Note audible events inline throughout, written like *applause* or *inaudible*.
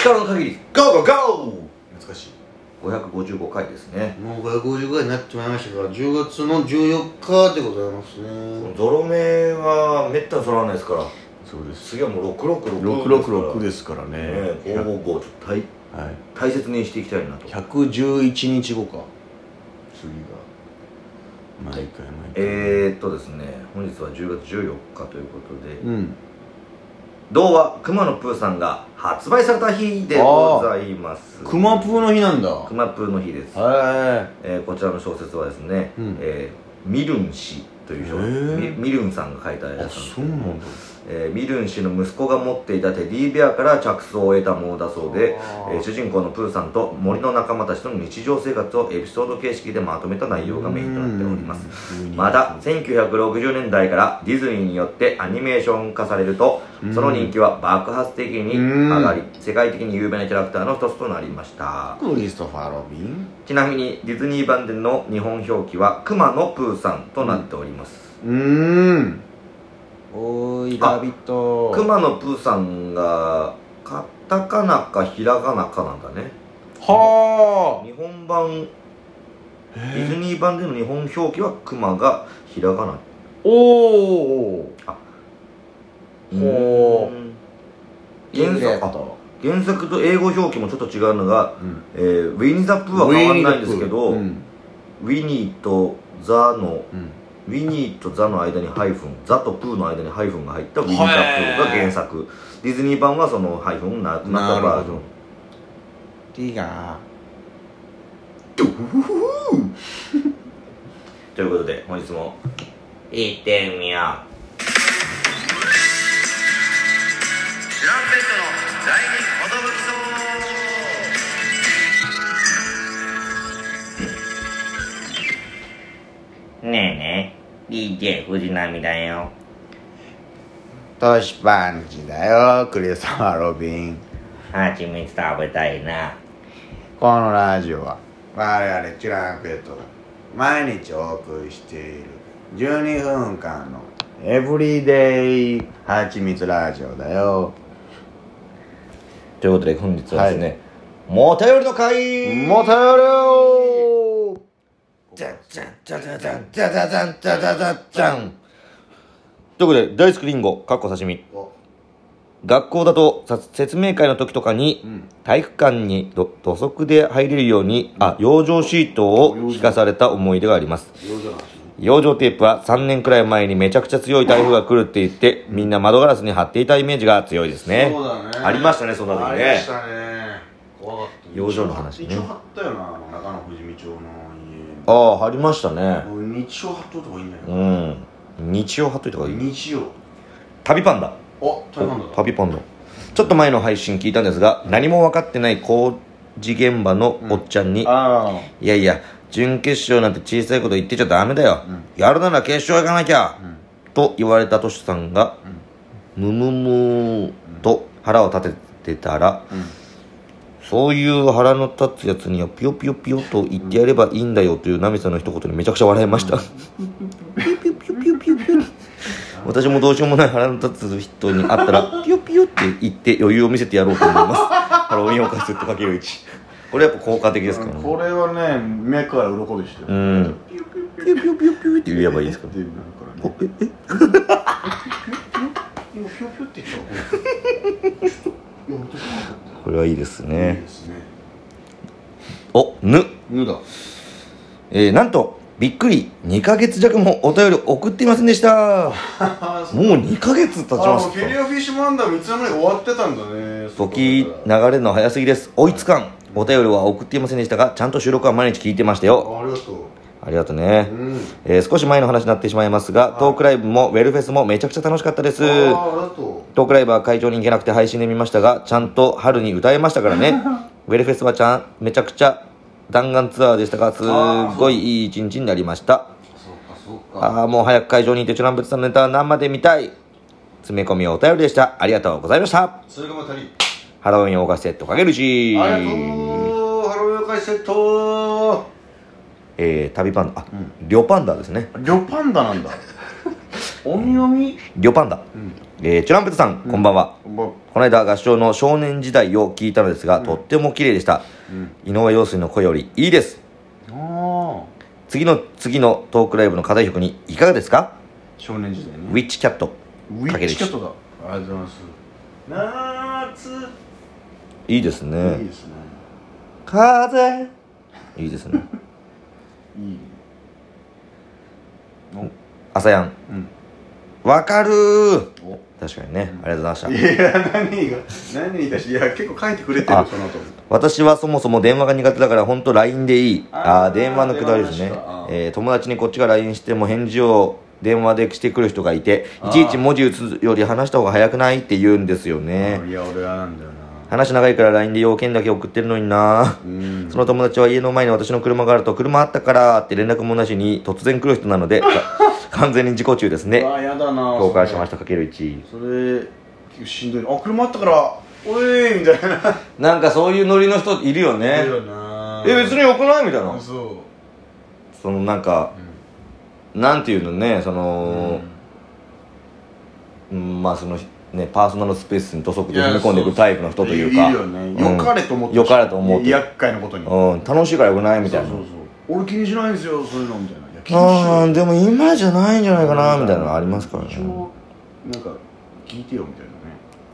力の限り。ゴーゴーゴー。懐かしい。555回ですね。もう550ぐらいになってしまいましたから10月の14日でございますね。ゾロ目はめったに揃わないですから。そうです。次はもう666 666でですすからね。ね555ちょっと大はい。大切にしていきたいなと。111日後か。次が。毎回毎回。えー、っとですね本日は10月14日ということでうん童話「くまのプーさん」が発売された日でございます。クマプーの日なんだ。くまプーの日です、はえーこちらの小説はですね、うん。えーミルン氏という小へー。説ミミルンさんが書いたやつなんですそうなんだえーミルン氏の息子が持っていたテディベアから着想を得たものだそうで、えー主人公のプーさんと森の仲間たちとの日常生活をエピソード形式でまとめた内容がメインとなっております。うん。また1960年代からディズニーによってアニメーション化されるとうん。その人気は爆発的に上がり世界的に有名なキャラクターの一つとなりました。クリストファー・ロビン？ちなみにディズニー版での日本表記はクマのプーさんとなっております、うーんおーいあラビット。クマのプーさんがカタカナかひらがなかなんだね。は日本版あディズニー版での日本表記はクマがひらがな。おおほう。原作あ原作と英語表記もちょっと違うのが、うん。えーウィニー・ザ・プーは変わんないんですけど、うんウィニーとザのうんウィニーとザの間にハイフンザとプーの間にハイフンが入ったウィニー・ザ・プーが原作。ディズニー版はそのハイフンなくなったバージョン。ティガ *laughs* ということで本日も。行ってみよう。知らんペットの第二ねえねえ DJ 藤波だよ。ートシパンチだよクリストファー・ロビン。はちみつ食べたいな。このラジオは我々チュランペットが毎日お送りしている12分間のエブリデイはちみつラジオだよ。ということで本日はですね、もたよりの会もたよりよじゃじゃんじゃじゃじゃんじゃじゃじゃんじゃじゃじゃじゃんということで大好きリンゴかっこ刺身お。学校だとさ説明会の時とかに、うん。体育館にど土足で入れるように、あ養生シートを引かされた思い出があります。養生テープは3年くらい前にめちゃくちゃ強い台風が来るって言ってみんな窓ガラスに貼っていたイメージが強いですね。そうだね。ありましたねそんな時ね。ありましたね。怖かった。養生の話ね。一応貼ったよな中野富士見町のああ貼りましたね。日曜貼っといた方がいいんだようん。日曜貼っといた方がいい。日曜。旅パンダ。お大半だった旅パンダ。ちょっと前の配信聞いたんですが何も分かってない工事現場のおっちゃんに、あいやいや準決勝なんて小さいこと言ってちゃダメだよ、やるなら決勝行かなきゃ、と言われたトシさんが、むむむーと腹を立ててたら、そういう腹の立つやつにはピヨピヨピヨと言ってやればいいんだよというナミさんの一言にめちゃくちゃ笑いました、*laughs* ピヨピヨピヨピヨピヨピヨ私もどうしようもない腹の立つ人に会ったらピヨピヨって言って余裕を見せてやろうと思いますハロウィンオーカスとかける1これやっぱ効果的ですからねこれはね目から鱗でしたようんピヨピヨピヨピヨって言えばいいですかっていうからねおええ今ピョピョって言ったこれはいいですいいねですね。おぬ。ぬだ。えー、なんとびっくり。2ヶ月弱もお便り送っていませんでした。*laughs* もう2ヶ月経ちあましもうフィレオフィッシュマンダー三つの間に終わってたんだね。時流れるの早すぎです。追いつかん。お便りは送っていませんでしたがちゃんと収録は毎日聞いてましたよ。あありがとうありがとうね、うん。えー少し前の話になってしまいますがトークライブもウェルフェスもめちゃくちゃ楽しかったです。トークライブは会場に行けなくて配信で見ましたがちゃんと春に歌えましたからね。ウェルフェスはちゃんめちゃくちゃ弾丸ツアーでしたがすっごいいい一日になりました。ああもう早く会場にいてチュランペットさんのネタ生で見たい。詰め込みお便りでした。ありがとうございました。それがまたりハロウィンオーガスセットかけるし。ありがとう。ハロウィン会セットえー、旅パンダ。あ、リョパンダですね。リョパンダなんだ。鬼鬼リョパンダ、うん。えーチュランペットさん、こんばんは。ぼこの間合唱の少年時代を聞いたのですが、とっても綺麗でした、うん。井上陽水の声よりいいです。次の次のトークライブの課題曲にいかがですか、少年時代ね。ウィッチキャット。ウィッチキャットだ。ありがとうございます。夏。いいですね。いいですね。風。いいですね *laughs* いいね朝やんおうん。わかるー。お。確かにね、ありがとうございました。いや何が何言い出しいや結構書いてくれてるあその後私はそもそも電話が苦手だから本当 LINE でいい。あーあ電話のくだりですね。電話の人。あー。えー友達にこっちが LINE しても返事を電話でしてくる人がいていちいち文字打つより話した方が早くない？って言うんですよね。いや俺はなんだよ。な話長いから LINE で要件だけ送ってるのにな。うん。その友達は家の前に私の車があると車あったからって連絡もなしに突然来る人なのでか *laughs* 完全に自己中ですね。うわやだな共感しましたかける1それ結構しんどい。あ車あったからおいみたいな。なんかそういうノリの人いるよね。いるよな。え別によくないみたいな。そうそのなんか、なんていうのねその、うんまあそのねパーソナルスペースに土足で踏み込んでいくタイプの人というか。よかれと思ってよかれと思って厄介なことに。うん、楽しいからよくないみたいな。そうそうそう。俺気にしないんですよそういうのみたいな。いや気にしああでも今じゃないんじゃないかなみたいなのありますからね。なんか聞いてよみたいなね。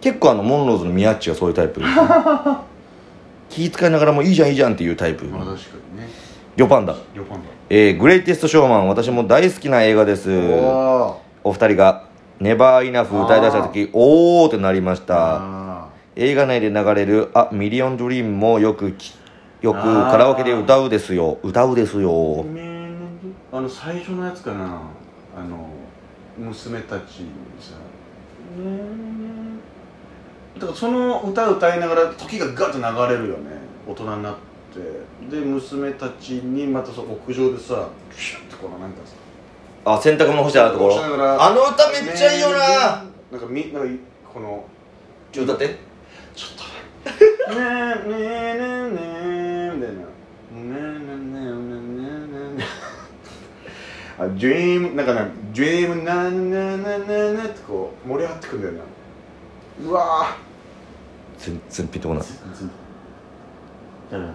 結構あのモンローズの宮っちがそういうタイプ。ですね気遣いながらもいいじゃんいいじゃんっていうタイプ。まあ確かにね。リョパンダ。よパンダ。えー、グレイテストショーマン私も大好きな映画です。おお二人が「ネバーイナフ」歌い出した時おーってなりました。あ映画内で流れる「あミリオンドリーム」もよくきよくカラオケで歌うですよ。歌うですよ。ーあの最初のやつかな。あの娘たちにさだからその歌歌いながら時がガッと流れるよね。大人になって。で娘たちにまたその屋上でさシュッてこのなんかさあ洗濯物干してあるところ？あの歌めっちゃいいよな。なんかみなんかこのちょ歌ってちょっと。ねえねえねえねえみたいなねえねえねえねえねえあ、ドリームなんかね、ドリームななななななってこう盛り上がってくんだよな。うわ全然ピンとこない。ぁ誰だっ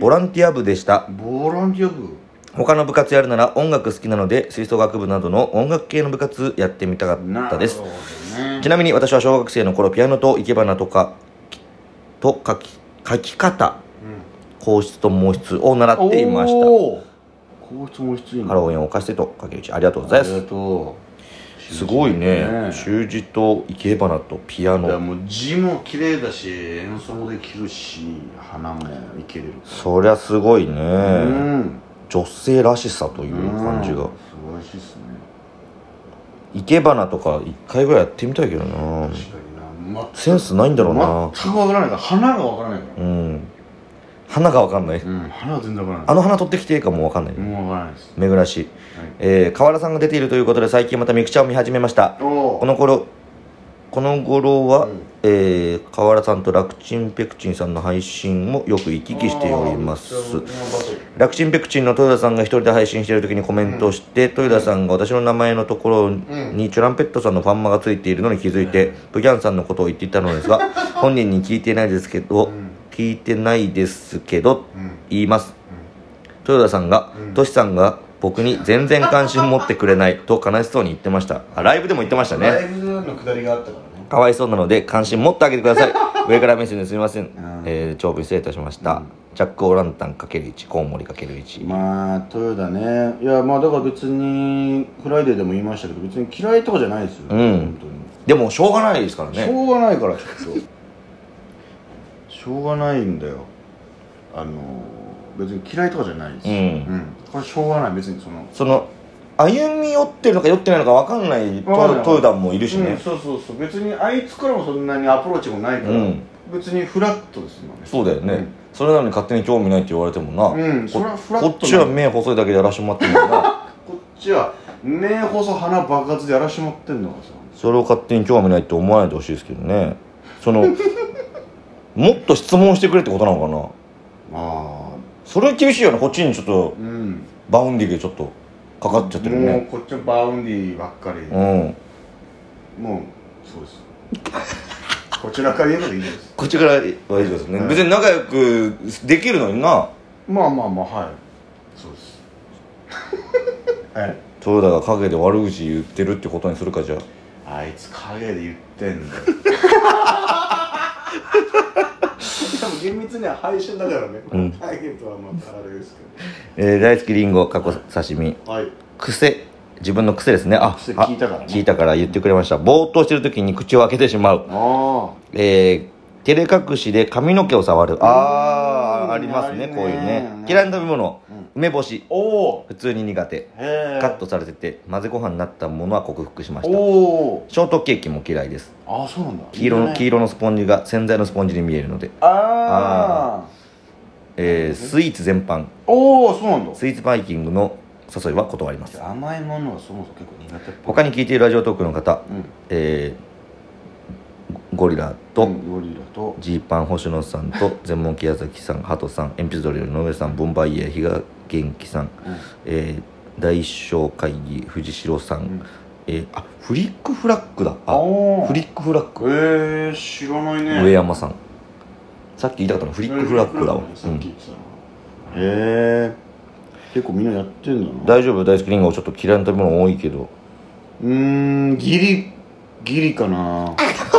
ボランティア部でした。ボランティア部？他の部活やるなら音楽好きなので吹奏楽部などの音楽系の部活やってみたかったです。ね。ちなみに私は小学生の頃ピアノと生け花とかと書き書き方皇室と毛筆を習っていました。皇室も必要ハロウィンを犯してと竹内ありがとうございます。ありがとすごいね。ね。習字と生け花とピアノ。もう字も綺麗だし演奏もできるし花もいけれるそりゃすごいね、うん。女性らしさという感じが。うん。素晴らしいっすね。生け花とか一回ぐらいやってみたいけどな。確かにな、ま、センスないんだろうな。全くわからないから。花がわからないから。うん花が分かんない。うん花は全然わからない。あの花取ってきていいかも分かんない。もうわからないです。めぐらし、えー、河原さんが出ているということで最近またミクチャを見始めました。おこの頃この頃は、うん。えー河原さんと楽ちんペクチンさんの配信もよく行き来しております。楽ちんペクチンの豊田さんが一人で配信している時にコメントして、豊田さんが私の名前のところにチュランペットさんのファンマがついているのに気づいて、プギャンさんのことを言っていたのですが *laughs* 本人に聞いてないですけど、聞いてないですけど、言います、豊田さんが、トシさんが僕に全然関心持ってくれない *laughs* と悲しそうに言ってました。あライブでも言ってましたね。ライブのくだりがあったからねかわいそうなので関心持ってあげてください。*laughs* 上から目線ですみません、えー、長文失礼いたしました、ジャック・オーランタン ×1 コウモリ ×1、まあ豊田ね。いやまあだから別にフライデーでも言いましたけど別に嫌いとかじゃないですよ、うん。でもしょうがないですからしねょうがないからちょっとしょうがないんだよ。あの別に嫌いとかじゃないです。うん。これしょうがない。別にそのその歩み寄ってるのか寄ってないのか分かんないわかんない。トトヨダンもいるしうん、ね、そうそうそう。別にあいつからもそんなにアプローチもないから、うん。別にフラットですもんね。そうだよね、それなのに勝手に興味ないって言われてもな、うんそこれはフラットなこっちは目細いだけでやらしてもらってるのにな。*laughs* こっちは目細鼻爆発でやらしてもらってんのがさ。それを勝手に興味ないって思わないでほしいですけどね。そのもっと質問してくれってことなのかな？ああ。それ厳しいよなこっちにちょっとうん。バウンディがちょっとかかっちゃってるもうねこっちのバウンディばっかり、うん。もうそうです。こちらから言うのでいいです。こっちからはいいですね、うん別に仲良くできるのにな。まあまあまあはい。そうです。*laughs* はい。豊田が陰で悪口言ってるってことにするかじゃあ。あいつ陰で言ってんだ *laughs* 厳密には配信だからね、はまたあれですけえー大好きリンゴ過去刺身。どはい。癖。自分の癖ですね。あ癖聞いたからね。あ聞いたから言ってくれました。ぼーっとしてる時に口を開けてしまう。あえー、照れ隠しで髪の毛を触る。あうん。あありますね。こういうね。嫌いな食べ物、うん梅干し。おお。普通に苦手。カットされてて混ぜご飯になったものは克服しました。ショートケーキも嫌いです。ああそうなんだ。黄色の黄色色のスポンジが洗剤のスポンジに見えるので、ああえー、スイーツ全般。おおそうなんだ。スイーツバイキングの誘いは断ります。甘いものはそもそも結構苦手他に聞いているラジオトークの方、うん。えーゴリラと、うんゴリラと。ジーパン星野さんと全問木矢崎さんハトさん鉛筆ドリルの上さんボンバイエー比嘉元気さん、えー大正会議藤代さん、ん。えーあフリックフラッグだ。あフリックフラッグえー、知らないね。上山さん。さっき言いたかったのフリックフラッグだわ、うん。さっき言ってたな。へえ結構みんなやってんだな。大丈夫？大好きリンゴちょっと嫌いな食べ物多いけど。うーんギリギリかな *laughs*